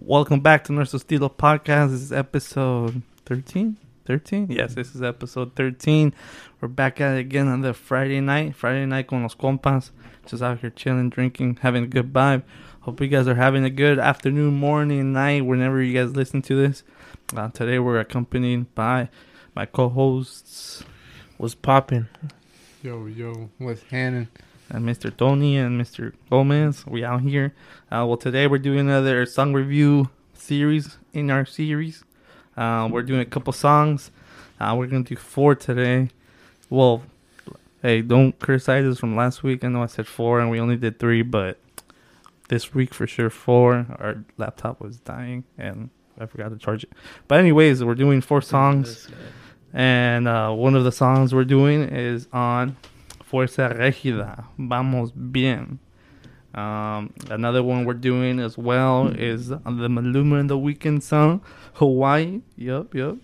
Welcome back to Nuestro Estilo Podcast. This is episode 13. 13? Yes, this is episode 13. We're back at it again on the Friday night. Friday night con los compas. Just out here chilling, drinking, having a good vibe. Hope you guys are having a good afternoon, morning, night, whenever you guys listen to this. Uh, today we're accompanied by my co-hosts was popping. Yo, yo, what's Hannon? and Mr. Tony and Mr. Gomez. We out here. Uh, well, today we're doing another song review series in our series. Uh, we're doing a couple songs. Uh, we're gonna do four today. Well, hey, don't criticize us from last week. I know I said four and we only did three, but this week for sure four. Our laptop was dying and I forgot to charge it. But anyways, we're doing four songs, and uh, one of the songs we're doing is on Fuerza Regida, Vamos Bien. Um, another one we're doing as well is the Maluma and the Weeknd song, Hawaii. Yup, yup.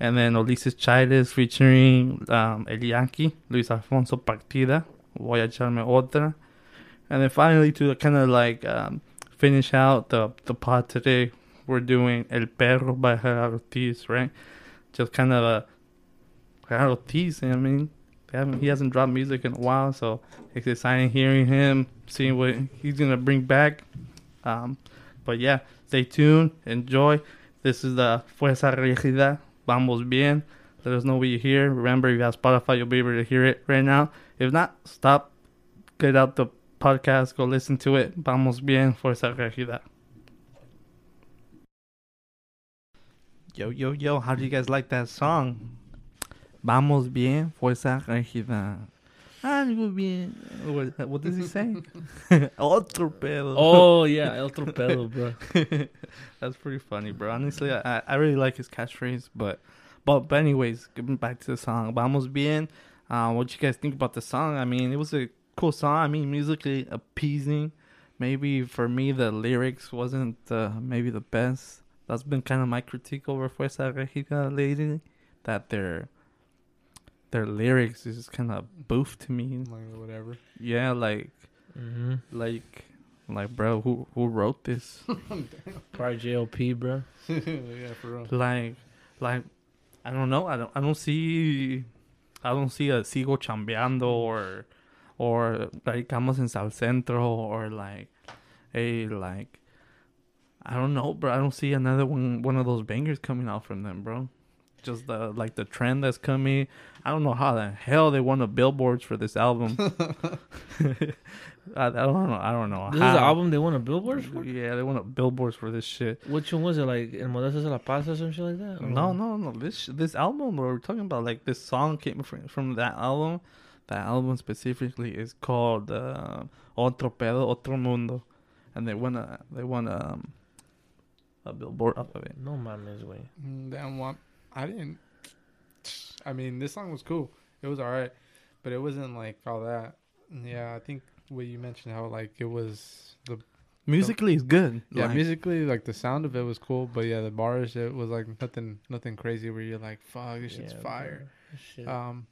And then Ulises Chávez featuring um, El Yaqui, Luis Alfonso Partida, Voy a echarme otra. And then finally, to kind of like um, finish out the, the pod today, we're doing El Perro by Gerardo Ortiz, right? Just kind of a Gerardo Ortiz, I mean, haven't, he hasn't dropped music in a while, so it's exciting hearing him, seeing what he's gonna bring back. Um, but yeah, stay tuned, enjoy. This is the Fuerza Regida, Vamos Bien. Let us know what you hear. Remember, if you have Spotify, you'll be able to hear it right now. If not, stop, get out the podcast, go listen to it. Vamos Bien, Fuerza Regida. Yo, yo, yo, how do you guys like that song? Vamos bien, fuerza regida. Algo bien. What, what does he say? Otro pedo. Oh yeah, otro pedo, bro. That's pretty funny, bro. Honestly, I, I really like his catchphrase, but but but anyways, getting back to the song. Vamos bien. Uh, what you guys think about the song? I mean, it was a cool song. I mean, musically appeasing. Maybe for me, the lyrics wasn't uh, maybe the best. That's been kind of my critique over Fuerza Regida lately. That they're their lyrics is just kind of boof to me. Like whatever. Yeah, like, Mm-hmm. like, like, bro, who who wrote this? Probably JLP, bro. yeah, for real. like, like, I don't know. I don't. I don't see. I don't see a sigo chambeando or, or like radicamos en Sal Centro or like, hey, like, I don't know, bro. I don't see another one one of those bangers coming out from them, bro. Just the like the trend that's coming. I don't know how the hell they won the billboards for this album. I, I don't know. I don't know. This how. is the album they won a billboard for. Yeah, they won a billboards for this shit. Which one was it? Like El Modesta de la Paz or some shit like that? Or- No, no, no. This this album we're talking about, like this song came from, from that album. That album specifically is called uh, Otro Pedo, Otro Mundo, and they won a they won a, um, a billboard off of it. No mames, way. Mm, Damn, what? I didn't. I mean, this song was cool. It was alright, but it wasn't like all that. Yeah, I think what you mentioned how like it was the Musically, it's good. yeah Like, musically like the sound of it was cool, but yeah the bars it was like nothing nothing crazy where you're like fuck this shit's Yeah, fire. Shit. Um,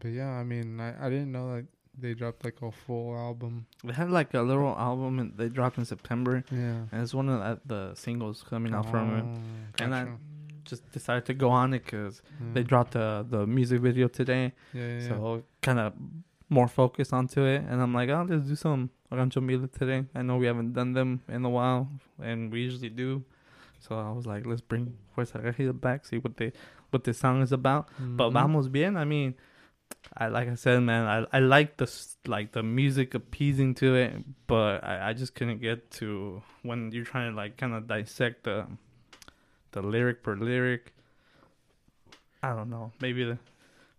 but yeah, I mean I I didn't know that they dropped like a full album. They had like a little album and they dropped in September, Yeah. and it's one of the, the singles coming out from it. Oh, And I gotcha. Just decided to go on it because they dropped the the music video today. Yeah, yeah, yeah. So kind of more focused onto it, and I'm like, oh, let's do some Rancho Humilde today. I know we haven't done them in a while, and we usually do. So I was like, let's bring Fuerza Regida back, see what they what this song is about. But Mhm. vamos bien. I mean, I like I said, man, I I like the like the music appeasing to it, but I, I just couldn't get to when you're trying to like kind of dissect the the lyric per lyric. I don't know. Maybe the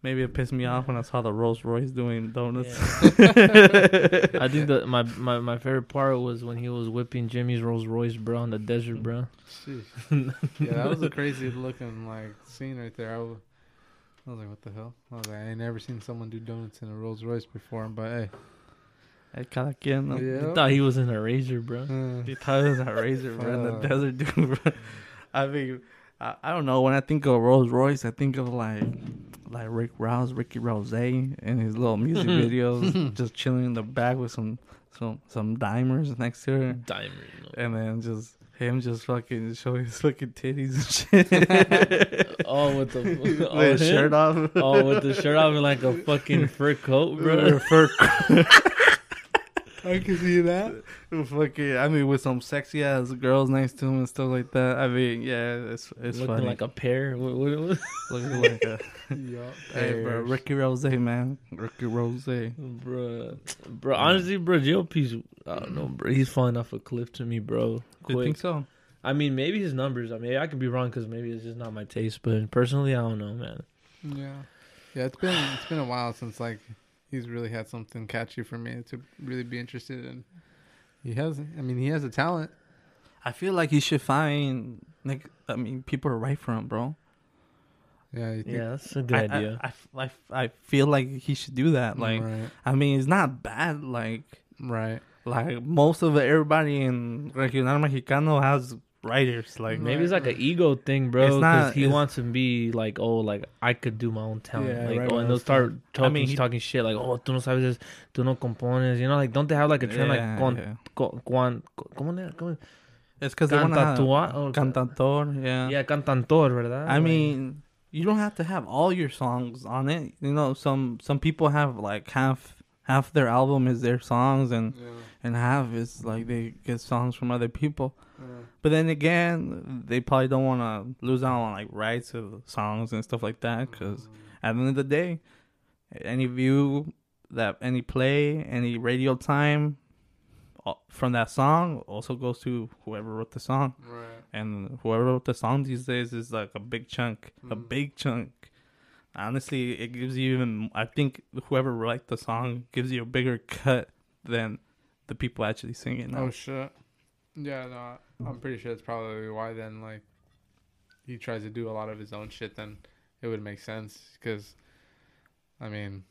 maybe it pissed me off when I saw the Rolls Royce doing donuts. I think that my, my my favorite part was when he was whipping Jimmy's Rolls Royce, bro, in the desert, bro. Yeah, that was a crazy looking like scene right there. I was, I was like, what the hell? I was like, I ain't never seen someone do donuts in a Rolls Royce before. But hey, Hey, cada quien, no? Yeah. I thought he was in a razor, bro. uh, He thought it was in a razor, bro, in the desert, dude. Bro. I mean, I, I don't know. When I think of Rolls Royce, I think of like like Rick Ross, Ricky Rose, and his little music videos, just chilling in the back with some some some dimers next to her. No. and then just him just fucking showing his fucking titties and shit. Oh, with the oh, him? shirt off. Oh, with the shirt off and like a fucking fur coat, bro. Fur- I can see that. fucking, I mean, with some sexy ass girls next to him and stuff like that. I mean, yeah, it's it's Looking funny. like a pear. What, what, what? Looking like a Yup. hey, bro, Ricky Rose, man, Ricky Rose. Bro, bro, honestly, bro, JOP's, I don't know, bro. He's falling off a cliff to me, bro. You Quick. think so? I mean, maybe his numbers. I mean, I could be wrong because maybe it's just not my taste. But personally, I don't know, man. Yeah. Yeah, it's been it's been a while since like he's really had something catchy for me to really be interested in. He has I mean he has a talent. I feel like he should find like I mean people are right for him, bro. Yeah, you think, Yeah, that's a good I, idea. I, I, I, I feel like he should do that. Mm, like right, I mean, it's not bad. Like right. like most of everybody in Regional Mexicano has writers. Like Maybe it's like an ego thing, bro. It's Because he it's- wants to be like, oh, like I could do my own talent. Yeah, like, right, oh, and they'll that's start talking, mean, he- talking shit like, oh, tú no sabes, es- tú no compones. You know, like, don't they have like a trend Yeah, like, con, yeah. con, con, ¿cómo le- cómo- it's because they want to have Cantatua- oh, cantator. Yeah. yeah, cantantor, ¿verdad? I Like, mean, you don't have to have all your songs on it. You know, some some people have like half half their album is their songs, and Yeah. and half is like they get songs from other people. But then again, they probably don't want to lose out on like rights of songs and stuff like that because at the end of the day, any view that any play, any radio time from that song also goes to whoever wrote the song, Right. and whoever wrote the song these days is like a big chunk, a Mm. big chunk. Honestly, it gives you even. I think whoever wrote the song gives you a bigger cut than the people actually singing. Oh shit. Yeah, no, I'm pretty sure that's probably why then like he tries to do a lot of his own shit. Then it would make sense because, I mean,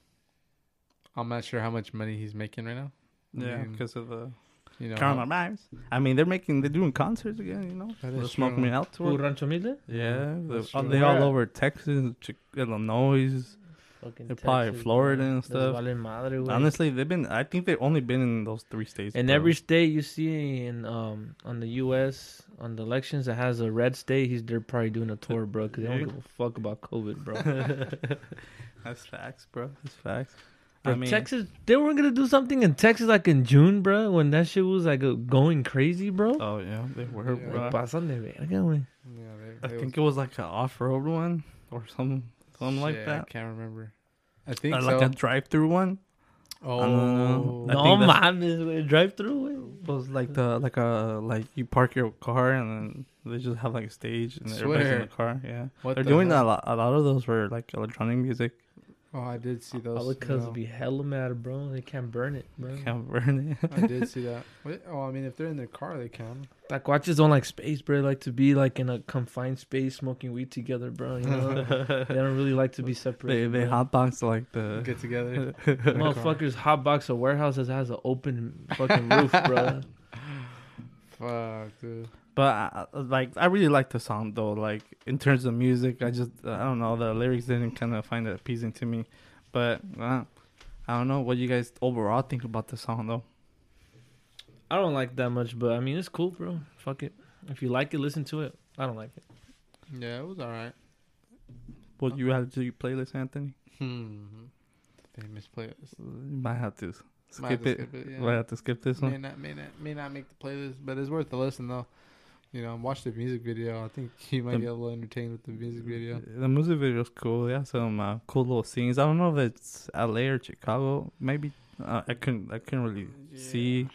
I'm not sure how much money he's making right now. I yeah, because of the you know, coronavirus. I mean, they're making, they're doing concerts again. You know, That the is Smoke true. Me Out Who, tour. Rancho Humilde? Yeah, the, That's oh, they Where all over Texas, Chi- Illinois. Fucking They're probably Texas, Florida bro. and stuff. vale madre. Honestly, they've been. I think they've only been in those three states. In bro. every state you see in um on the U.S. on the elections that has a red state, he's they're probably doing a tour, bro, because they don't give a fuck about COVID, bro. That's facts, bro. That's facts. Bro, I mean, Texas, they were gonna do something in Texas like in June, bro, when that shit was like going crazy, bro. Oh yeah, they were, Yeah. bro. Like, pasan de verga, güey. Yeah, I they, they think it was like an off-road one or some something like Shit, I that. can't remember. I think Uh, so. like a drive-through one. oh, know. No think that's- drive through, was like the like a like you park your car and then they just have like a stage and everybody's in the car. Yeah, what they're the doing hell? a lot. A lot of those were like electronic music. Oh, I did see those. All the cuz no. be hella mad, bro. They can't burn it, bro. Can't burn it. I did see that. What? Oh, I mean, if they're in their car, they can. Like watches don't like space, bro. They like to be like in a confined space, smoking weed together, bro. You know, they don't really like to be separate. they they hotbox like the Get together. Motherfuckers hotbox a warehouse that has an open fucking roof, bro. Fuck, dude. But I, I- like, I really like the song though. Like in terms of music, I just I don't know the lyrics didn't kind of find it appeasing to me. But uh, I don't know what you guys overall think about the song though. I don't like that much, but I mean it's cool, bro. Fuck it. If you like it, listen to it. I don't like it. Yeah, it was alright. What you have to your playlist, Anthony? Hmm. Famous playlist. You might have to Might have skip to it. skip it, yeah. Might have to skip this May one. not, may not, may not make the playlist, but it's worth a listen though. You know, watch the music video. I think you might The- get a little entertained with the music video. The music video is cool. Yeah, some uh, cool little scenes. I don't know if it's L.A. or Chicago. Maybe uh, I couldn't. I couldn't really see,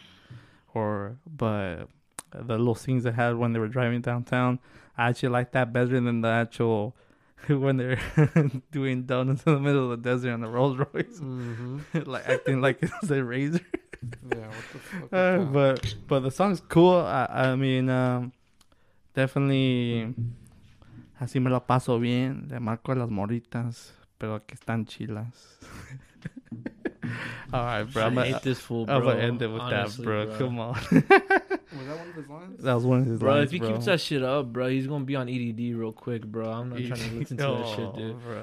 or but the little scenes they had when they were driving downtown, I actually like that better than the actual when they're doing donuts in the middle of the desert on the Rolls Royce, Mm-hmm. like acting like it's a razor. Yeah, what the fuck? Uh, but but the song's cool. I, I mean, um, definitely. Así me la paso bien. Le marco a las moritas, pero que están chilas. All right, bro. I I'm hate gonna, this fool, bro. I'm gonna end it with Honestly, that, bro. Come on. Was that one of his lines? That was one of his Bro, lines, if he bro. keeps that shit up, bro, he's gonna be on EDD real quick, bro. I'm not trying to listen to that shit, Oh, dude. bro.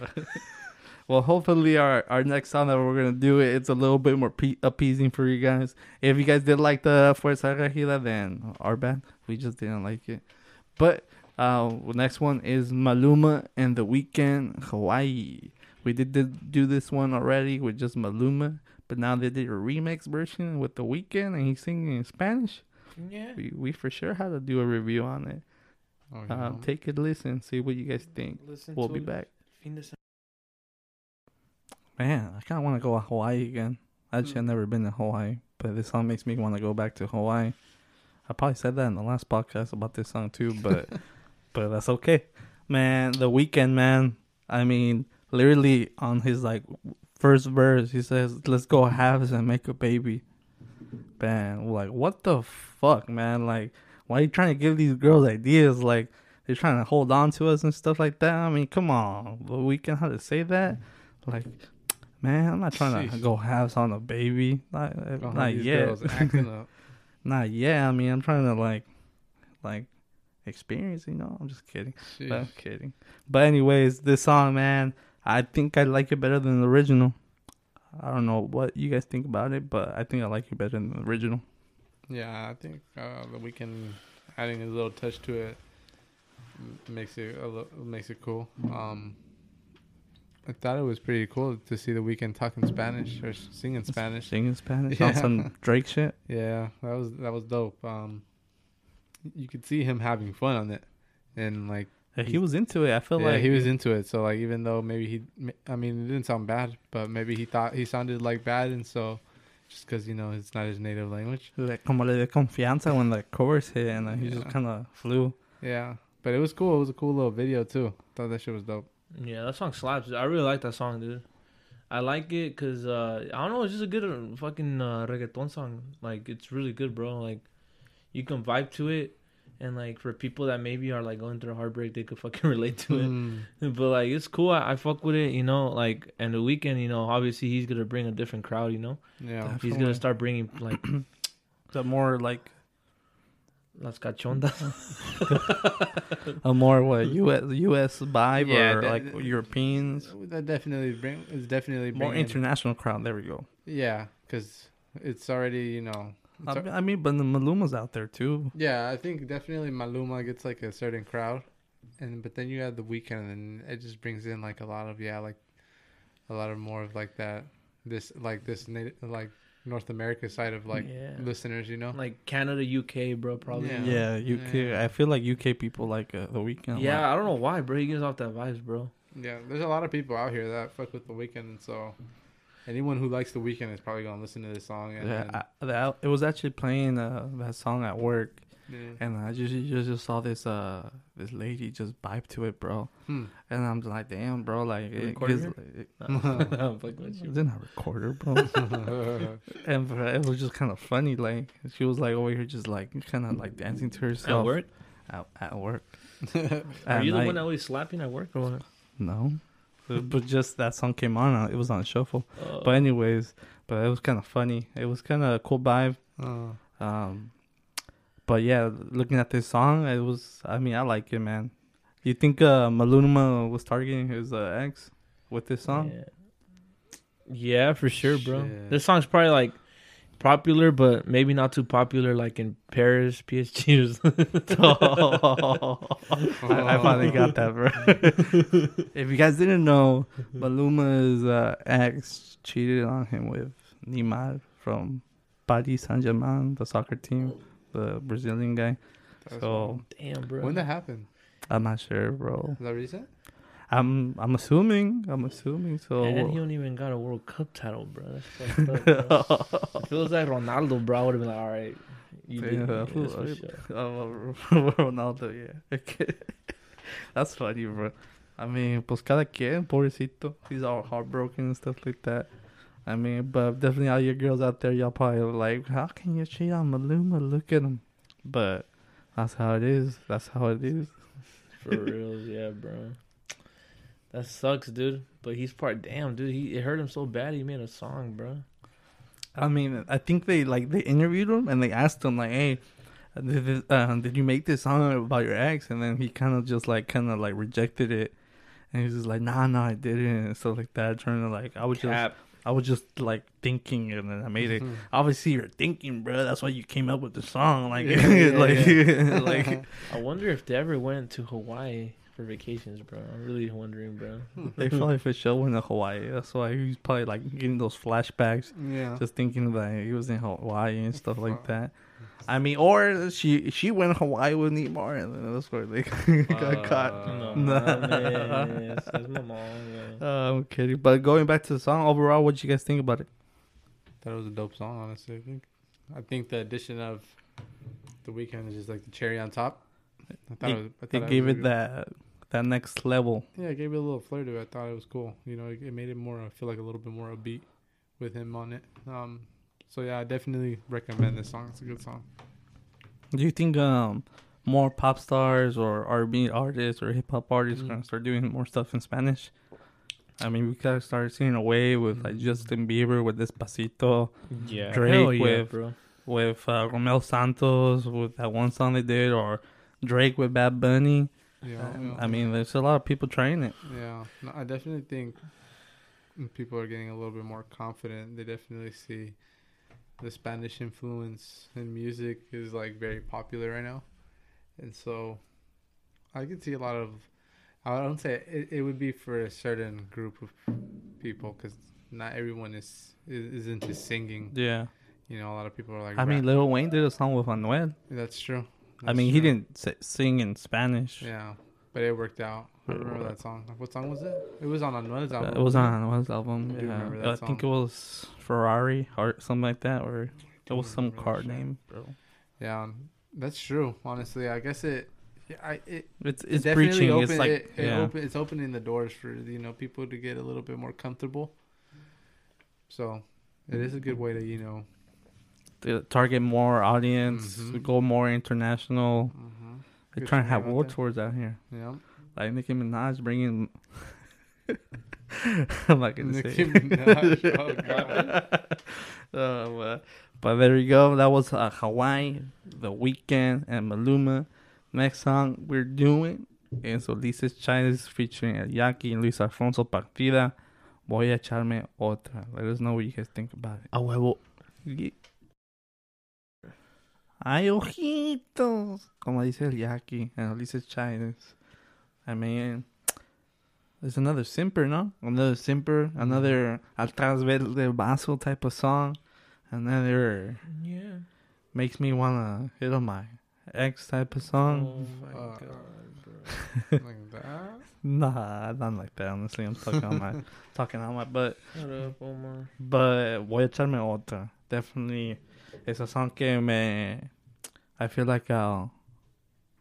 well, hopefully our, our next song that we're gonna do it, it's a little bit more pe- appeasing for you guys. If you guys did like the Fuerza Regida, then our bad. We just didn't like it. But uh, next one is Maluma and the Weeknd Hawaii. We did, did do this one already with just Maluma, but now they did a remix version with the Weeknd and he's singing in Spanish. Yeah. We we for sure had to do a review on it. Oh, Uh, take a listen, see what you guys think. Listen We'll be back. Fin de semana. Man, I kind of want to go to Hawaii again. Actually, I've Mm. never been to Hawaii, but this song makes me want to go back to Hawaii. I probably said that in the last podcast about this song too, but but that's okay. Man, the Weeknd, man. I mean, literally on his like first verse, he says, "Let's go halves and make a baby." Man, like what the fuck, man? Like, why are you trying to give these girls ideas? Like, they're trying to hold on to us and stuff like that. I mean, come on, the Weeknd, how to say that? Like, man, I'm not trying to go halves on a baby. Not, not yet. acting up. Not yet. I mean, I'm trying to like, like, experience. You know, I'm just kidding. But I'm kidding. But anyways, this song, man, I think I like it better than the original. I don't know what you guys think about it, but I think I like it better than the original. Yeah, I think uh, the Weeknd adding a little touch to it makes it a li- makes it cool. Um, I thought it was pretty cool to see the Weeknd talking Spanish or singing Spanish. Singing Spanish Yeah. on some Drake shit. Yeah, that was that was dope. Um, you could see him having fun on it, and like Yeah, he was into it. I feel yeah, like he was into it. So like even though maybe he, I mean, it didn't sound bad, but maybe he thought he sounded like bad, and so just because you know it's not his native language. like, como le de confianza when the chorus hit, and then he just kind of flew. Yeah, but it was cool. It was a cool little video too. Thought that shit was dope. Yeah, that song slaps. I really like that song, dude. I like it because uh, I don't know. It's just a good uh, fucking uh, reggaeton song. Like it's really good, bro. Like you can vibe to it, and like for people that maybe are like going through a heartbreak, they could fucking relate to it. Mm. But like it's cool. I, I fuck with it, you know. Like and the Weeknd, you know, obviously he's gonna bring a different crowd, you know. Yeah. He's gonna start bringing like The more like las cachondas. Mm-hmm. a more what US US vibe Yeah, or that- like Europeans, That definitely bring is definitely more bringing- international crowd. There we go. Yeah, because it's already you know. it's I, al- I mean, but the Maluma's out there too. yeah, I think definitely Maluma gets like a certain crowd, and but then you have the Weeknd, and it just brings in like a lot of yeah, like a lot of more of like that this like this nat- like North America side of like Yeah. listeners, you know. like Canada, UK, bro, probably. Yeah. Yeah, UK. Yeah. I feel like UK people like uh, the Weeknd. Yeah, lot. I don't know why, bro. He gives off that vibes, bro. Yeah, there's a lot of people out here that fuck with the Weeknd, and so anyone who likes the Weeknd is probably gonna listen to this song. And, Yeah, and- I, that, it was actually playing uh, that song at work, yeah. and I just just, just saw this uh this lady just vibe to it, bro. Hmm. And I'm like, damn, bro, like it recording gives, her? it, I'm fucking with it you. was in a recorder, bro. and bro, it was just kind of funny. Like she was like over here, just like kind of like dancing to herself At work? At, at work. Are At you the one that always slapping at work or what? No, but but just that song came on. uh, It was on shuffle. Uh, But anyways, but it was kind of funny. It was kind of a cool vibe. Uh, Um, but yeah, looking at this song, it was. I mean, I like it, man. You think uh, Maluma was targeting his uh, ex with this song? Yeah. Yeah, for sure, bro. Shit. This song's probably like popular, but maybe not too popular like in Paris, PSG. or something. I, I finally got that, bro. if you guys didn't know, Maluma's uh, ex cheated on him with Neymar from Paris Saint Germain, the soccer team, the Brazilian guy. that's So Damn, bro. when that happened? I'm not sure, bro. Is that recent? I'm I'm assuming. I'm assuming. So and then he don't even got a World Cup title, bro. That's fucked up, bro. if it was like Ronaldo, bro, I would have been like, all right, you did Yeah, yeah, who- that's sure. Ronaldo, yeah. That's funny, bro. I mean, pues cada quien, pobrecito. He's all heartbroken and stuff like that. I mean, but definitely all your girls out there, y'all probably like, how can you cheat on Maluma? Look at him. But that's how it is. That's how it is. For reals, yeah, bro. That sucks, dude. But he's part. Damn, dude. He it hurt him so bad. He made a song, bro. I mean, I think they like they interviewed him and they asked him like, "Hey, did, this, uh, did you make this song about your ex? And then he kind of just like kind of like rejected it, and he's just like, nah, nah, I didn't, and stuff like that. Trying to like, I was just, Cap. I was just like thinking, and then I made it. Mhm. Obviously, you're thinking, bro. That's why you came up with the song, like, Yeah, yeah, like, like. I wonder if they ever went to Hawaii for vacations, bro. I'm really wondering, bro. They probably for sure went to Hawaii. That's why he's probably like getting those flashbacks, Yeah. just thinking that he was in Hawaii and stuff like that. I mean, or she she went to Hawaii with Neymar, and then that's where they got caught. No, Nah. mames. Es mamón, güey. Uh, I'm kidding. But going back to the song overall, what you guys think about it? That it was a dope song, honestly. I think. I think the addition of the Weeknd is just like the cherry on top. I thought It- it, was, I thought It gave it that that next level. Yeah, it gave it a little flair to it. I thought it was cool. You know, it, it made it more. I feel like a little bit more upbeat with him on it. Um, so yeah, I definitely recommend this song. It's a good song. Do you think um more pop stars or R&B artists or hip hop artists Mm. gonna start doing more stuff in Spanish? I mean, we gotta start seeing away with like. Justin Bieber with Despacito, Yeah, Drake yeah, with- bro. with uh, Romeo Santos with that one song they did, or Drake with Bad Bunny. Yeah, Um, yeah. I mean, there's a lot of people trying it. Yeah, no, I definitely think people are getting a little bit more confident. They definitely see the Spanish influence in music is like very popular right now, and so I can see a lot of. I don't say it, it would be for a certain group of people because not everyone is, is is into singing. Yeah, You know, a lot of people are like. I mean. Lil Wayne did a song with Anuel. that's true. I That's mean, he didn't sing in Spanish. Yeah, but it worked out. I remember that song. What song was it? It was on Anuel's Uh, album. it was on Anuel's album. I Yeah. I think it was Ferrari or something like that, or it was some car name, bro. Yeah, um, that's true. Honestly, I guess it. Yeah, I it, It's it's. Open, it's like it, yeah. open, it's opening the doors for you know people to get a little bit more comfortable. So, it is a good way to you know. to target more audience, Mhm. go more international. Mm-hmm. They're trying to have world tours out here. Yeah, Like Nicki Minaj bringing. I'm not gonna Nicki say. Minaj, oh, God. Uh, but, but there you go. That was uh, Hawaii, The Weeknd, and Maluma. Next song we're doing is Ulises Chávez featuring El Yaqui and Luis Alfonso Partida. Voy a echarme otra. Let us know what you guys think about it. A huevo. Ye- Ay, ojitos. Como dice el Yaqui and Ulises Chávez. I mean, there's another simper, no? Another simper, another atrás del vaso type of song. Another Yeah. makes me wanna hit on my ex type of song. Oh my Uh, god, bro. like that. Nah, not like that. Honestly, I'm talking on my talking on my butt. Shut up, Omar. But voy a echarme otra. Definitely, it's a song que me. I feel like I'll.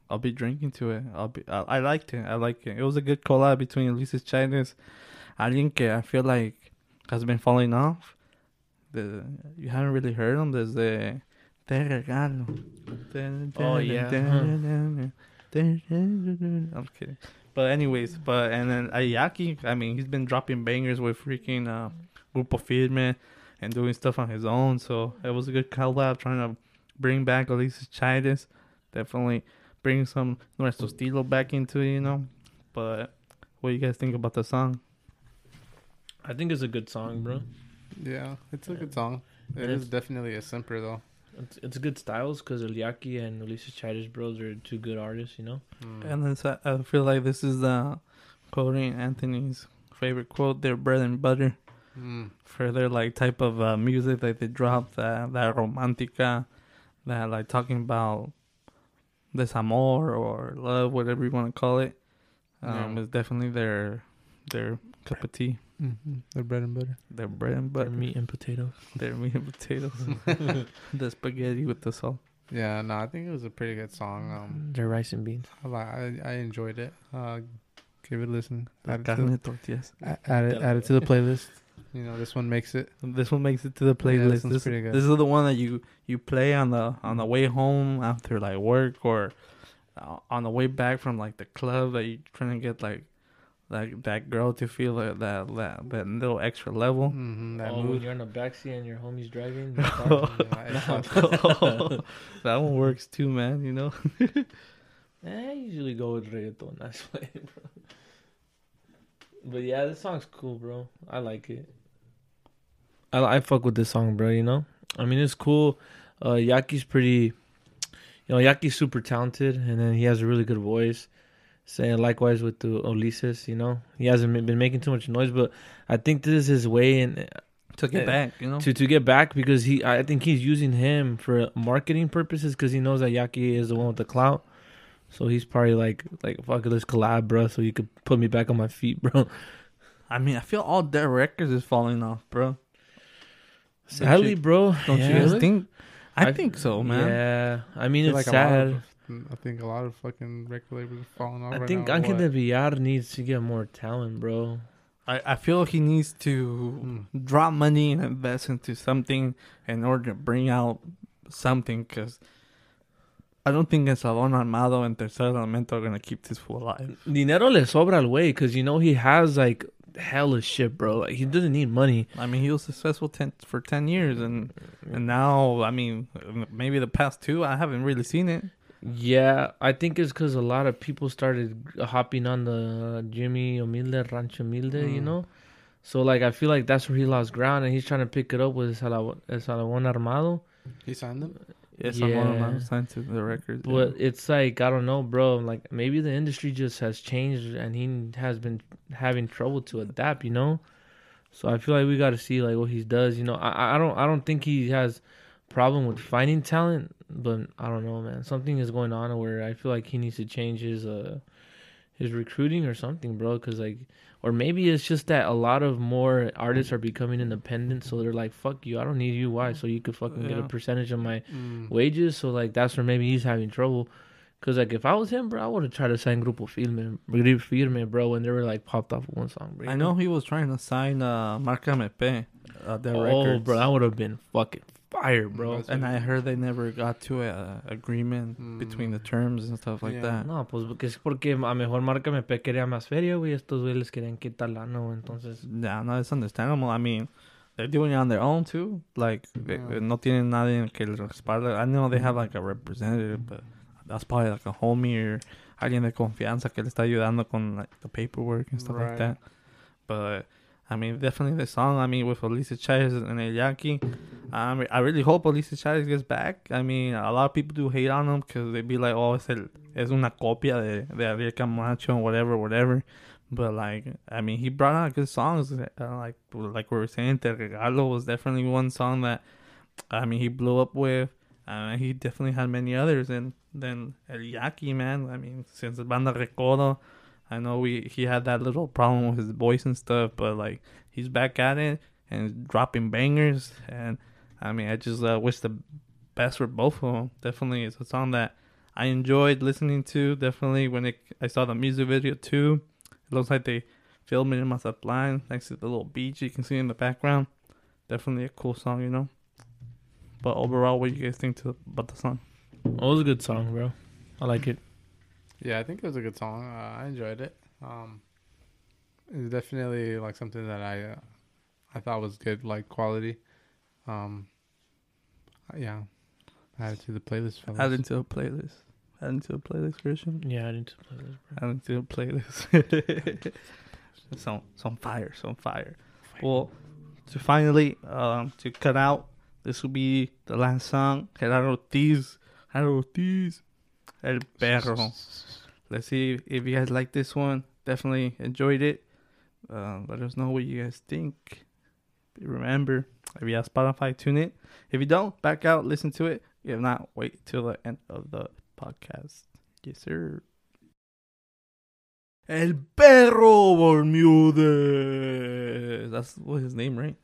I'll be drinking to it. I'll be. I, I liked it. I like it. It was a good collab between Ulises Chávez, alguien que I feel like has been falling off. The you haven't really heard him. There's the Te regalo. Oh, yeah, I'm kidding. But anyways, but and then Ayaki, I mean, he's been dropping bangers with freaking uh, Grupo Firme and doing stuff on his own. So it was a good collab trying to bring back Ulises Chávez. Definitely bring some nuestro estilo back into it, you know. But what do you guys think about the song? I think it's a good song, bro. Yeah, it's a good song. It And is it's- definitely a simper though. It's, it's good styles because El Yaqui and Ulises Chávez bros are two good artists, you know. Mm. And then so I feel like this is uh, quoting Anthony's favorite quote, their bread and butter. Mm. for their like type of uh, music that they drop that that romantica that like talking about desamor or love whatever you want to call it um Yeah. is definitely their their cup of tea Mm-hmm. Their bread and butter. their bread and Butter, butter meat, and potatoes. their meat and potatoes the spaghetti with the salt Yeah, no, I think it was a pretty good song. Um, Their rice and beans. I I, I enjoyed it. Uh, give it a listen. Add it, to, carne tortillas. a- add it, add it to the playlist. You know, this one makes it. This one makes it to the Yeah, playlist. this one's this, pretty good. this is the one that you you play on the on the way home after like work or uh, on the way back from like the club that you're trying to get like like that girl to feel that that that, that little extra level. Mm-hmm, that oh, when you're in the backseat and your homie's driving. Yeah, it's that one works too, man. You know. Eh, I usually go with reggaeton. That's why, bro. But yeah, this song's cool, bro. I like it. I I fuck with this song, bro. You know, I mean, it's cool. Uh, Yaqui's pretty. You know, Yaqui's super talented, and then he has a really good voice. Saying likewise with the Ulises, you know, he hasn't been making too much noise, but I think this is his way and to get Eh, back, you know. to to get back because he I think he's using him for marketing purposes because he knows that Yaqui is the one with the clout. So he's probably like like fuck it, let's collab, bro. So you could put me back on my feet, bro. I mean, I feel all their records is falling off, bro. Sadly, bro. Don't yeah. you guys think? I, I- think so, man. Yeah, I mean feel it's like sad. Of- I think a lot of fucking record labels are falling off I right think now. Angel de Villar needs to get more talent, bro. I, I feel he needs to Mm. drop money and invest into something in order to bring out something because I don't think Eslabon Armado and Tercer Elemento are going to keep this fool alive. Dinero le sobra al way because you know he has like hella shit, bro. Like he doesn't need money. I mean, he was successful ten, for 10 years, and and now, I mean, maybe the past two, I haven't really seen it. Yeah, I think it's because a lot of people started hopping on the Jimmy Humilde, Rancho Humilde, you Mm. know? So, like, I feel like that's where he lost ground and he's trying to pick it up with Eslabon Eslabon Armado. He signed them. Yes, Yeah. I'm on signed to the record. But it's like, I don't know, bro. Like, maybe the industry just has changed and he has been having trouble to adapt, you know? So I feel like we got to see like what he does. You know, I I don't I don't think he has problem with finding talent, but I don't know, man. Something is going on where I feel like he needs to change his uh his recruiting or something, bro. Because like, or maybe it's just that a lot of more artists are becoming independent, so they're like, "Fuck you, I don't need you. Why? So you could fucking get a percentage of my Mm. wages." So like that's where maybe he's having trouble. Cause like if I was him, bro, I would have tried to sign Grupo Firme, Grupo Firme, bro, when they were like popped off with one song. Bro. I know he was trying to sign uh, Marca MP, uh, their Oh, records. bro, that would have been fucking fire, bro. That's- And I heard they never got to a agreement Mm. between the terms and stuff like Yeah. that. No, pues porque es porque a mejor Marca MP quería más feria, güey. Estos güeyes les querían quitar lana, güey. Entonces, Yeah, no, it's understandable. I mean, they're doing it on their own too. Like, eh, Yeah. no tienen nadie que les respalde. I know they have like a representative, but that's probably like a homie or alguien de confianza que le está ayudando con like the paperwork and stuff like that. But I mean, definitely the song. I mean, with Ulises Chávez and El Yaqui, um, I really hope Ulises Chávez gets back. I mean, a lot of people do hate on him because they be like, "Oh, it's, el una copia de de Ariel Camacho, and whatever, whatever." But like, I mean, he brought out good songs. Uh, like like we were saying, Te Regalo was definitely one song that I mean he blew up with. Uh, he definitely had many others, and then El Yaqui, man. I mean, since Banda Recodo, I know we he had that little problem with his voice and stuff, but like he's back at it and dropping bangers. And I mean, I just uh, wish the best for both of them. Definitely, it's a song that I enjoyed listening to. Definitely, when it I saw the music video too, it looks like they filmed it in Mazatlan next to the little beach you can see in the background. Definitely a cool song, you know. But overall, what do you guys think to, about the song? it was a good song, bro. I like it. Yeah, I think it was a good song. Uh, I enjoyed it. Um, it's definitely like something that I, uh, I thought was good, like quality. Um, yeah, add it to the playlist. Fellas. Add into a playlist. Add into a playlist version. Yeah, I didn't play this, bro. Add into a playlist. some some fire, some fire. Well, to finally um to cut out, this will be the last song. Gerardo Ortiz. Gerardo Ortiz. El Perro. Let's see if you guys like this one. Definitely enjoyed it. Uh, let us know what you guys think. Remember, if you have Spotify, tune it. If you don't, back out, listen to it. If not, wait till the end of the podcast. Yes, sir. El Perro Bermudez. That's what his name, right?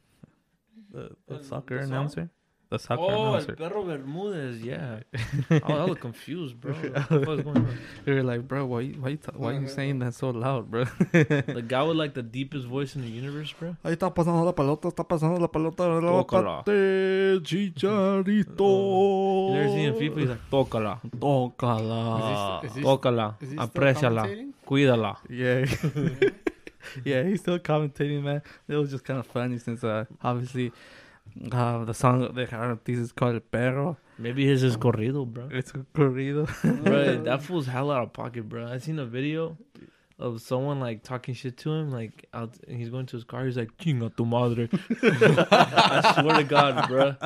The, the soccer the announcer. The soccer Oh, El announcer. Perro Bermudez, yeah. oh, I was confused, bro. What the fuck is going on? We were like, bro, why you- why you ta- why you saying that so loud, bro? The guy with like the deepest voice in the universe, bro. Ahí está pasando la pelota, está pasando la pelota, Tócala. relápate, chicharito. You never seen in FIFA? He's like, tócala, Tócala. Is he- is he- tócala, Is apréciala, cuídala. Yeah. yeah, he's still commentating, man. It was just kind of funny since uh, obviously uh, the song de Gerardo this is called Perro. Maybe his is corrido, bro. It's a corrido. bro, that fool's hell out of pocket, bro. I seen a video of someone like talking shit to him, like out. And he's going to his car. He's like, "Chinga tu madre." I swear to God, bro.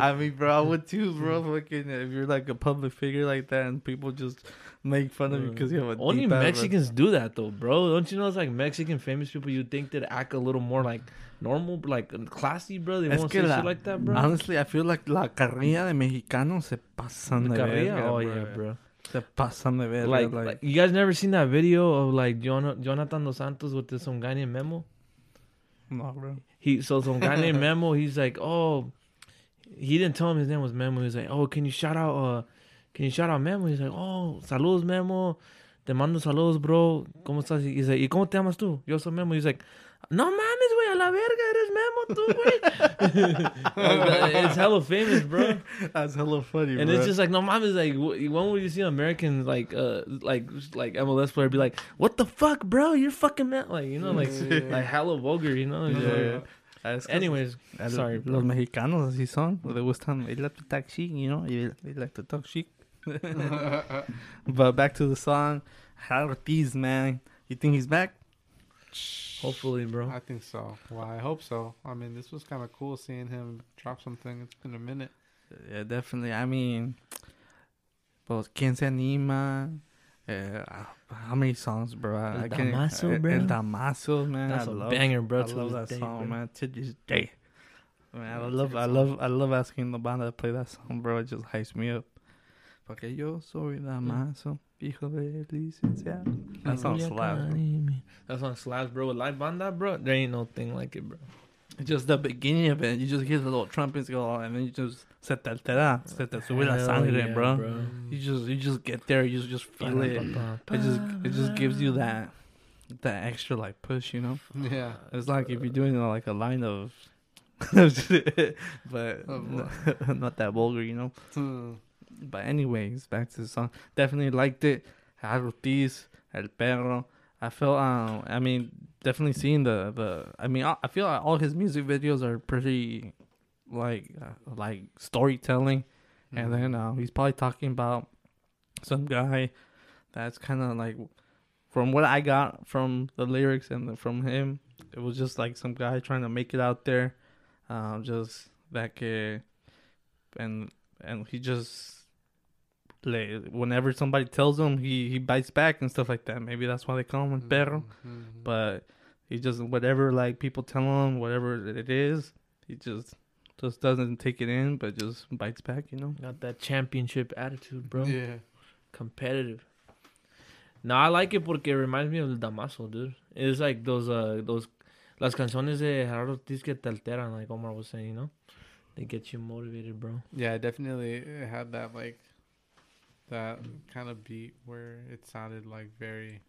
I mean, bro, I would too, bro. Fucking, if you're like a public figure like that, and people just make fun of you because you have a Only Mexicans do that though, bro. Don't you know it's like Mexican famous people you think that act a little more like normal, like classy, bro? They Es won't say la- shit like that, bro. Honestly, I feel like la carrilla de mexicanos se pasan de verga, Oh bro. yeah, bro. Se pasan de verga. Like, like, like, you guys never seen that video of like Jonathan dos Santos with this some guy named Memo? no, bro. He so some guy named Memo. He's like, oh, he didn't tell him his name was Memo. He's like, oh, can you shout out? uh Can you shout out Memo? He's like, oh, saludos Memo. Te mando saludos, bro. ¿Cómo estás? He's like, ¿y cómo te llamas tú? Yo soy Memo. He's like, no mames, güey, a la verga, eres Memo tú, güey. it's hella famous, bro. That's hella funny, And bro. it's just like no mames, like when would you see an American like uh like like MLS player be like, what the fuck, bro? You're fucking man, like you know, like Yeah. like hella vulgar, you know. Yeah, yeah. Anyways, sorry, bro. Los mexicanos así son. They gustan, they like to talk shit, you know. They like to talk shit. but back to the song. Gerardo Ortiz, man. You think he's back? hopefully, bro. I think so. Well, I hope so. I mean, this was kind of cool seeing him drop something. It's been a minute. Yeah, definitely. I mean, pues, ¿quién se anima? Uh, how many songs, bro? I, El I can't- Damaso, bro. El Damaso, man. That's I a love, banger, bro. I love that day, song, bro. man. To this day. Man, I Yeah, it's a love, I love, I love asking the banda to play that song, bro. It just hypes me up. Porque yo soy Mm. Damaso, hijo de licenciado. That song slaps, bro. That song slaps, bro. With live banda, bro, there ain't no thing like it, bro. It's just the beginning of it. You just hear the little trumpets go, and then you just se te altera, se te sube la sangre, yeah, bro. bro. You just, you just get there. You just feel it. It just, it just gives you that, that extra like push, you know. Yeah. It's like if you're doing like a line of, but Of not that vulgar, you know. But anyways, back to the song. Definitely liked it. Gerardo El Perro. I felt, um, I mean, definitely seeing the the. I mean, I I feel like all his music videos are pretty, like, uh, like storytelling. And then uh, he's probably talking about some guy that's kind of like, from what I got from the lyrics and the, from him, it was just like some guy trying to make it out there. Um, just that que, and and he just like whenever somebody tells him, he he bites back and stuff like that. Maybe that's why they call him Mm-hmm. el perro. But he just whatever like people tell him, whatever it is, he just just doesn't take it in, but just bites back. You know. Got that championship attitude, bro. Yeah. Competitive. No, I like it porque it reminds me of El Damaso, dude. It's like those, uh, those, las canciones de Gerardo Ortiz que te alteran, like Omar was saying, you know? They get you motivated, bro. Yeah, definitely it had that like that kind of beat where it sounded like very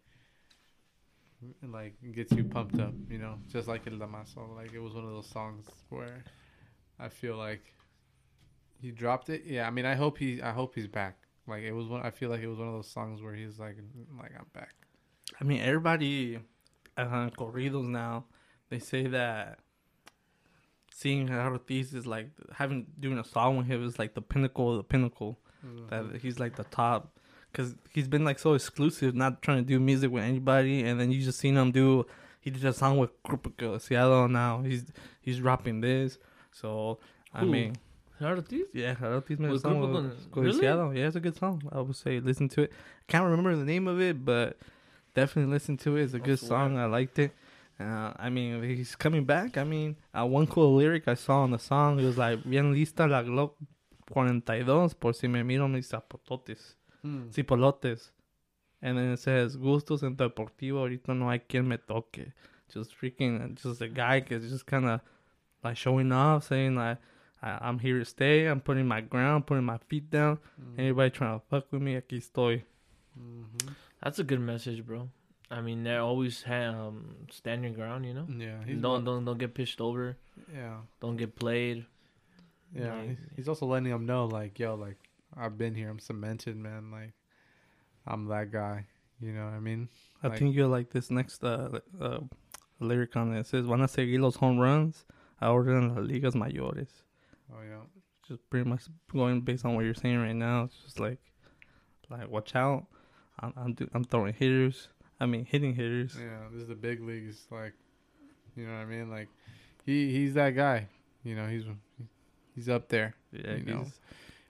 like gets you pumped up, you know, just like El Damaso. Like it was one of those songs where I feel like he dropped it. Yeah, I mean, I hope he, I hope he's back. Like it was one. I feel like it was one of those songs where he's like, like I'm back. I mean, everybody uh, corridos now, they say that seeing Ortiz is like having doing a song with him is like the pinnacle of the pinnacle. That he's like the top because he's been like so exclusive, not trying to do music with anybody. And then you just seen him do. He did a song with Grupo Seattle. Now he's he's dropping this. So I mean, yeah, Ortiz made a song with, with really? Seattle. Yeah, it's a good song. I would say listen to it. I can't remember the name of it, but definitely listen to it. It's a good song. I liked it. Uh, I mean, he's coming back. I mean, uh, one cool lyric I saw on the song it was like "Bien lista la Glock 42 por si me miro mis zapototes, Hmm. cipolotes," and then it says "Gustos en tu deportivo ahorita no hay quien me toque." Just freaking, just a guy is just kind of like showing off, saying like. I, I'm here to stay. I'm putting my ground, putting my feet down. Mm. Anybody trying to fuck with me, aquí estoy. Mhm. That's a good message, bro. I mean, they always ha- um, stand your ground, you know? Yeah, don't, one- don't, don't get pitched over. Yeah, Don't get played. Yeah. Like- he's- he's also letting them know, like, yo, like I've been here. I'm cemented, man. Like I'm that guy. You know what I mean? I Like- think you'll like this next uh, uh, lyric on it. It says, Van a seguir los home runs ahora en las ligas mayores. Oh yeah. Just pretty much going based on what you're saying right now. It's just like, like watch out. I'm I'm, do, I'm throwing hitters. I mean hitting hitters. Yeah, this is the big leagues. Like, you know what I mean? Like, he he's that guy. You know, he's he's up there. Yeah, You know, he's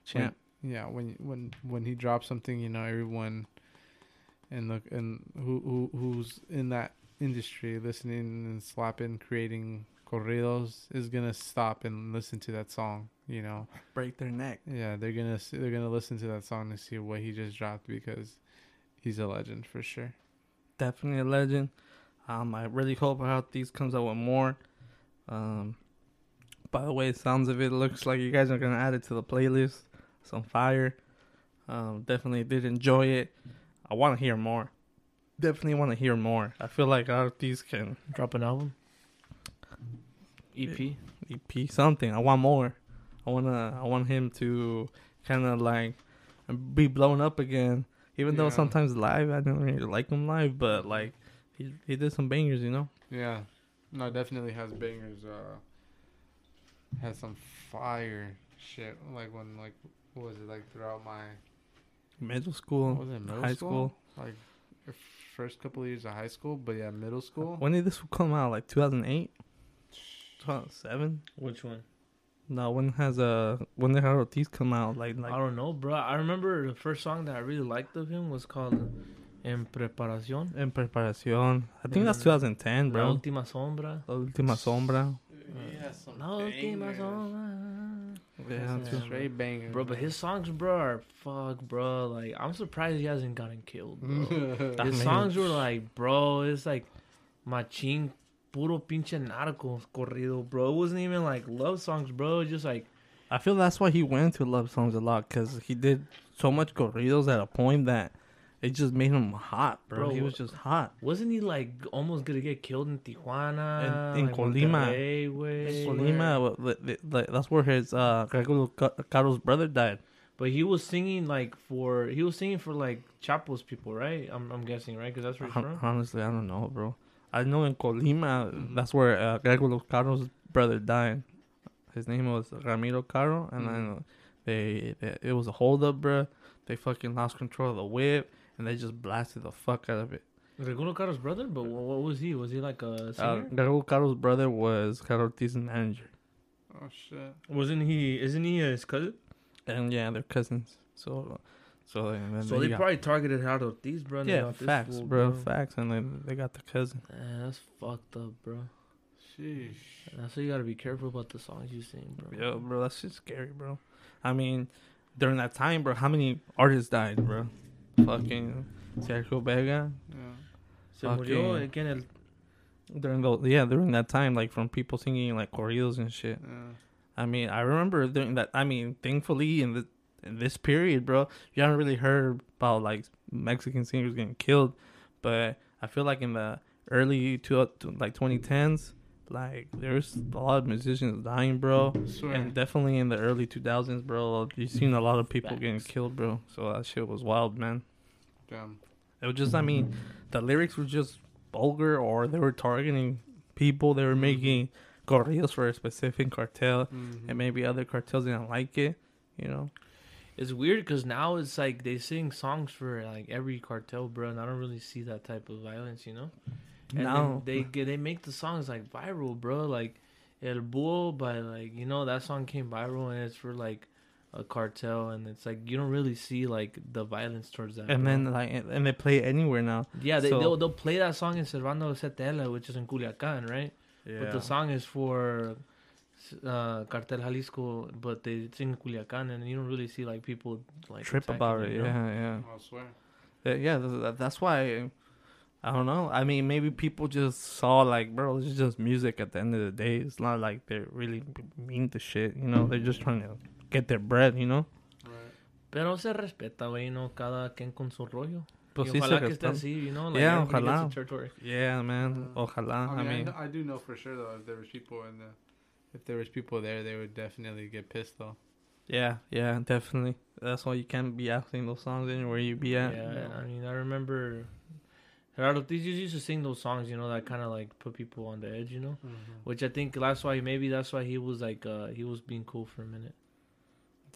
champ. Yeah, when when when he drops something, you know, everyone and look and who who who's in that industry listening and slapping, creating corridos is gonna stop and listen to that song. You know, Break their neck. yeah, they're gonna s- they're gonna listen to that song to see what he just dropped because he's a legend for sure. Definitely a legend. Um, I really hope how these comes out with more. Um, by the way, sounds of it looks like you guys are gonna add it to the playlist. Some fire. Um, definitely did enjoy it. I want to hear more. Definitely want to hear more. I feel like of these can Drop an album. EP. EP something. I want more. I wanna. I want him to kind of like be blown up again. Even though sometimes live, I don't really like him live, but like he he did some bangers, you know. Yeah, no, definitely has bangers. Uh, has some fire shit. Like when like what was it like throughout my Middle what school, was it middle high school? Like first couple of years of high school, but yeah, middle school. When did this come out? Like 2008, 2007? Which one? No, when has uh when did Gerardo Ortiz come out? Like like I don't know, bro. I remember the first song that I really liked of him was called En Preparación. en preparación. I think that's Mm. 2010, La bro. Última Sombra. La última sombra. He has some La Última bangers. Sombra. Yeah, Yeah. just- straight bangers, Bro, but his songs, bro, are fuck, bro. Like, I'm surprised he hasn't gotten killed, bro. His songs were like, bro, it's like machín, puro pinche narco corrido, bro. It wasn't even like love songs, bro. Just like, I feel that's why he went to love songs a lot because he did so much corridos at a point that it just made him hot, bro. Bro, he was just hot. wasn't he like almost gonna get killed in Tijuana? In- in like, Colima. Monterrey? Colima, wa- the- the- the- that's where his uh Gregorio Ca- Caro's brother died. But he was singing like for he was singing for like Chapo's people, right? I'm I'm guessing, right? Because that's where he's from. Honestly, I don't know, bro. I know in Colima, Mhm. that's where uh, Gregorio Caro's brother died. His name was Ramiro Caro, and Mhm. then they, they it was a holdup, bro. They fucking lost control of the whip, and they just blasted the fuck out of it. Regulo Caro's brother, but what, what was he? Was he like a Uh, singer? Gregorio Caro's brother was Gerardo Ortiz's manager, Oh shit. Wasn't he? Isn't he his cousin? and yeah, they're cousins. So, so and then So they got- probably targeted Gerardo Ortiz, bro. and yeah, facts, fool, bro, facts, and then they got the cousin. Man, that's fucked up, bro. Sheesh. That's why you gotta be careful about the songs you sing, bro. Yo, bro, that's just scary, bro. I mean, during that time, bro, how many artists died, bro? Fucking Sergio Vega. Yeah. Se murió Fucking- aquí en el During the yeah, during that time, like from people singing like corridos and shit. Yeah. I mean, I remember during that. I mean, thankfully in the in this period, bro, you haven't really heard about like Mexican singers getting killed, but I feel like in the early to like 2010s, like there's a lot of musicians dying, bro. Swear. And definitely in the early 2000s, bro, you seen a lot of people Facts. getting killed, bro. So that shit was wild, man. Damn. It was just, I mean, the lyrics were just vulgar, or they were targeting people. They were Mhm. making corridos for a specific cartel, Mhm. and maybe other cartels didn't like it, you know? It's weird because now it's like they sing songs for like every cartel, bro, and I don't really see that type of violence, you know. And now then they they make the songs like viral, bro. Like El Bull by like you know that song came viral and it's for like a cartel, and it's like you don't really see like the violence towards that. and bro. then like, and they play it anywhere now. yeah, they so- they'll, they'll play that song in Servando Setela, which is in Culiacan, right? Yeah. But the song is for uh, Cartel Jalisco, but they sing Culiacan, and you don't really see like people like trip about them, it, you know? yeah, yeah. I swear. Uh, yeah, th- th- that's why. I don't know. I mean, maybe people just saw like, bro, it's just music. At the end of the day, it's not like they're really mean to shit. You know, they're just trying to get their bread. You know. Right. Pero se respeta, güey, no cada quien con su rollo. Pues y sí se ojalá que esté respetan. así, you know, like Yeah, everybody gets ojalá. a territory. Yeah, man. Uh, Ojalá. I I mean, I, mean, I do know for sure though if there was people in the, if there was people there, they would definitely get pissed though. Yeah, yeah, definitely. That's why you can't be asking those songs anywhere you be at. Yeah, I mean, I remember Gerardo Ortiz used to sing those songs, you know, that kind of like put people on the edge, you know. Which I think that's why maybe that's why he was like uh he was being cool for a minute.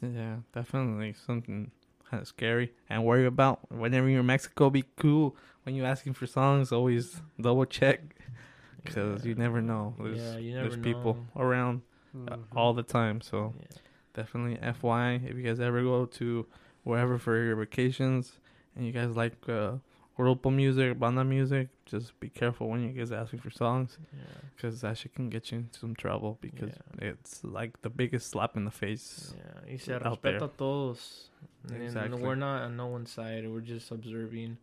Yeah, definitely something kind of scary and worry about. Whenever you're in Mexico, be cool. When you're asking for songs, always double check because you never know. There's, yeah, you never there's know. people around uh, all the time. So Yeah. definitely FY if you guys ever go to wherever for your vacations and you guys like uh, grupo music, banda music, just be careful when you guys asking for songs Yeah. because that shit can get you into some trouble because it's like the biggest slap in the face. Yeah, y se out respeta there. a todos. And Exactly. we're not on no one's side. We're just observing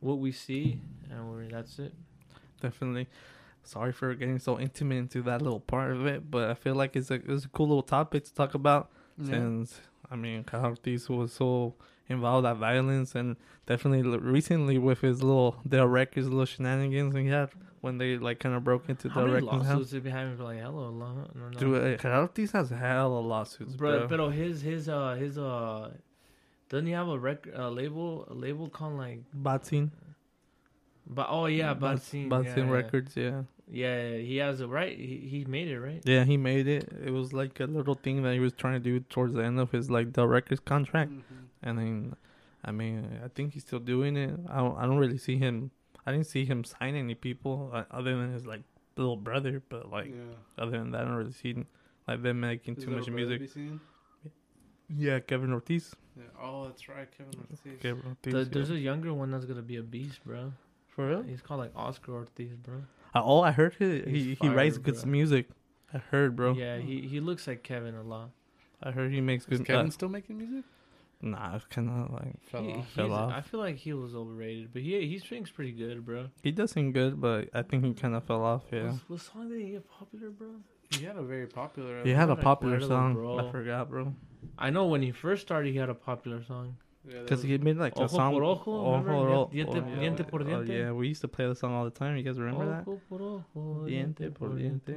what we see, and we're that's it. Definitely. Sorry for getting so intimate into that little part of it, but I feel like it's a it's a cool little topic to talk about since I mean Gerardo Ortiz was so involved at violence and definitely recently with his little Del Records little shenanigans he had when they like kind of broke into How Del many Records house. lawsuits have you having for like hello, no, no, no. Dude, Gerardo Ortiz has hella lawsuits, bro, But pero his his uh his uh doesn't he have a rec uh, label a label called like Batzin, but oh yeah Bats- Batzin Batzin yeah, Records, yeah. yeah yeah he has it right he, he made it right Yeah, he made it. It was like a little thing that he was trying to do towards the end of his like the Records contract. And then, I mean, I think he's still doing it. I don't, I don't really see him. I didn't see him sign any people uh, other than his like little brother. But like other than that, I don't really see like them making too much music. Yeah, Kevin Ortiz. Yeah. Oh, that's right, Kevin Ortiz. Kevin Ortiz. There- there's yeah. a younger one that's gonna be a beast bro for real. he's called like Oscar Ortiz bro Uh, oh, I heard he he, He's he writes fire, good music. I heard, bro. yeah he he looks like Kevin a lot I heard he makes Is good. Kevin Uh, still making music? Nah, kind of like Fell He- off. Fell off. I feel like he was overrated but he he sings pretty good bro he does sing good, but I think he kind of fell off. Yeah. what, what song did he get popular bro He had a very popular. He had a popular recuerdo, song. bro. I forgot, bro. I know when he first started, he had a popular song. Because he made like a Ojo song. por ojo, remember? Ojo, Diente- oh, diente por Oh, yeah, we used to play the song all the time. You guys remember that? Ojo por ojo, Diente por diente.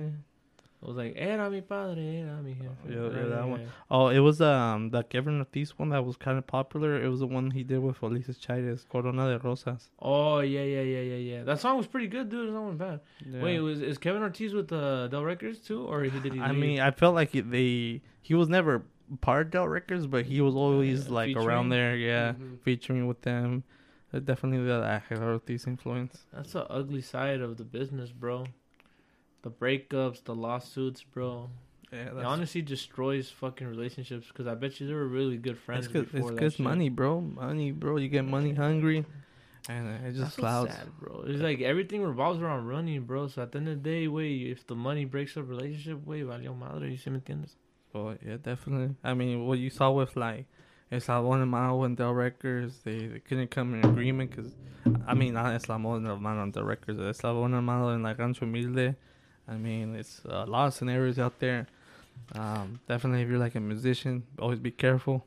It was like, era mi padre, era mi jefe. Yeah, yeah, that one. Oh, it was um the Kevin Ortiz one that was kind of popular. It was the one he did with Ulises Chaires, Corona de Rosas. Oh, yeah, yeah, yeah, yeah, yeah. That song was pretty good, dude. That one bad. Yeah. Wait, was is Kevin Ortiz with uh, Del Records too? Or he did he I leave? mean, I felt like he- they he was never part of Del Records, but he was always Yeah, like featuring? around there. Yeah, Mhm. featuring with them. Uh, definitely the Ángel Ortiz influence. That's the ugly side of the business, bro. The breakups, the lawsuits, bro. Yeah, It honestly destroys fucking relationships because I bet you they were really good friends It's before It's good money, bro. Money, bro. You get money hungry, and it just what's clouds. sad, bro. It's like everything revolves around running, bro. So at the end of the day, wait, if the money breaks up relationship, wait, valió madre, you see me entiendes? Well, yeah, definitely. I mean, what you saw with like Eslabon Armado and Del Records, they, they couldn't come in agreement because, I mean, not Eslabon Armado and Del Records, Eslabon Armado and like Rancho Humilde. I mean, it's a lot of scenarios out there. Um, definitely, if you're like a musician, always be careful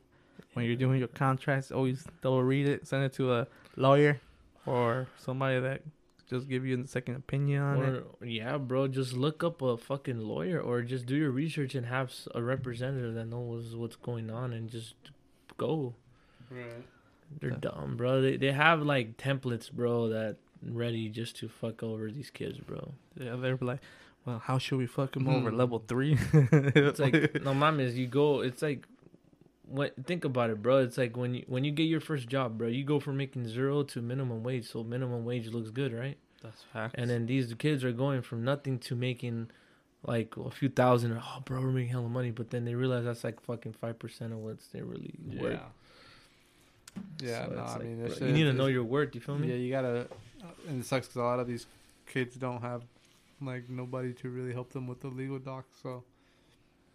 when you're doing your contracts. Always double read it, send it to a lawyer or somebody that just give you a second opinion on it. Yeah, bro, just look up a fucking lawyer or just do your research and have a representative that knows what's going on and just go. Right. They're Yeah. dumb, bro. They they have like templates, bro, that ready just to fuck over these kids, bro. Yeah, they're like, well, how should we fuck him over? Hmm. Level three. It's like no mames, you go. It's like what? Think about it, bro. It's like when you when you get your first job, bro. You go from making zero to minimum wage, so minimum wage looks good, right? That's facts. And then these kids are going from nothing to making like a few thousand. Oh, bro, we're making hella money, but then they realize that's like fucking five percent of what's they really worth. Yeah. Yeah, So no, it's I like, mean, bro, you need to know your worth. You feel me? Yeah, you gotta, and it sucks because a lot of these kids don't have like nobody to really help them with the legal docs, so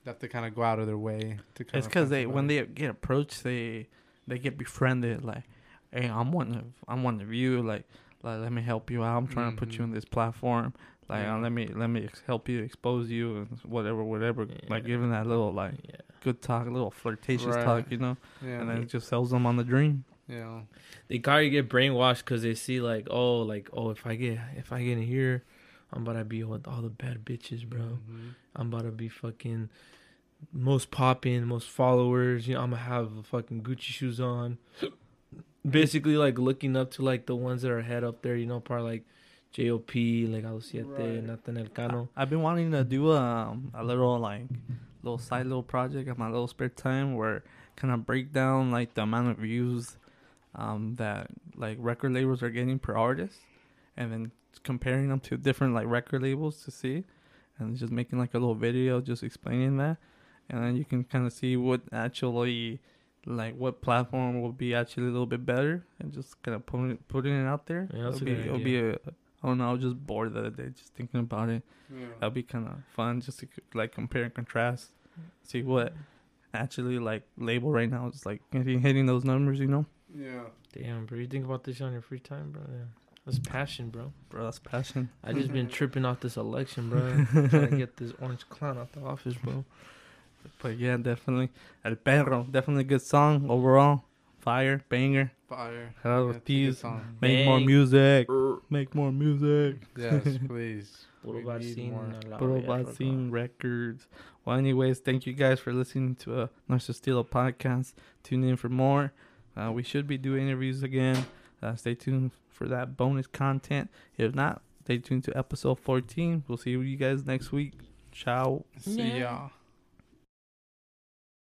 they have to kind of go out of their way to. Kinda it's because find they when somebody. they get approached, they they get befriended. Like, hey, I'm one of I'm one of you. Like, like let me help you out. I'm trying to put you Mhm. in this platform. Like, Yeah. uh, let me let me ex- help you expose you and whatever, whatever. Like, giving that little like Yeah. good talk, a little flirtatious Right. talk, you know. yeah, And then it just sells them on the dream. yeah, They kind of get brainwashed because they see like, oh, like, oh, if I get if I get in here, I'm about to be with all the bad bitches, bro. Mhm. I'm about to be fucking most popping, most followers. You know, I'm gonna have fucking Gucci shoes on. Basically, like looking up to like the ones that are head up there. You know, part like J.O.P. like Alo Siete, Right. Natanael Cano. I've been wanting to do a a little like little side little project in my little spare time where kind of break down like the amount of views um, that like record labels are getting per artist, and then comparing them to different like record labels to see, and just making like a little video just explaining that, and then you can kind of see what actually like what platform will be actually a little bit better, and just kind of putting it, putting it out there. Yeah, that's it'll a be good it'll be a I don't know. I was just bored the other day just thinking about it. Yeah. That'd be kind of fun just to like compare and contrast, see what actually like label right now is like hitting, hitting those numbers. You know, Yeah. Damn, bro, you think about this on your free time, bro? Yeah. That's passion, bro. bro, that's passion. I just been tripping off this election, bro. trying to get this orange clown out the office, bro. But yeah, definitely El Perro, definitely a good song overall. Fire, banger. Fire. Shout out Yeah, with it's a these. song. Make more music. Make more music. Yes, please. Puro We need vaccine more. a la Puro verga. Vaccine Records. Well, anyways, thank you guys for listening to a Narcissus Estilo podcast. Tune in for more. Uh, we should be doing interviews again. Uh, stay tuned for that bonus content. If not, stay tuned to episode 14. We'll see you guys next week. Ciao. See y'all.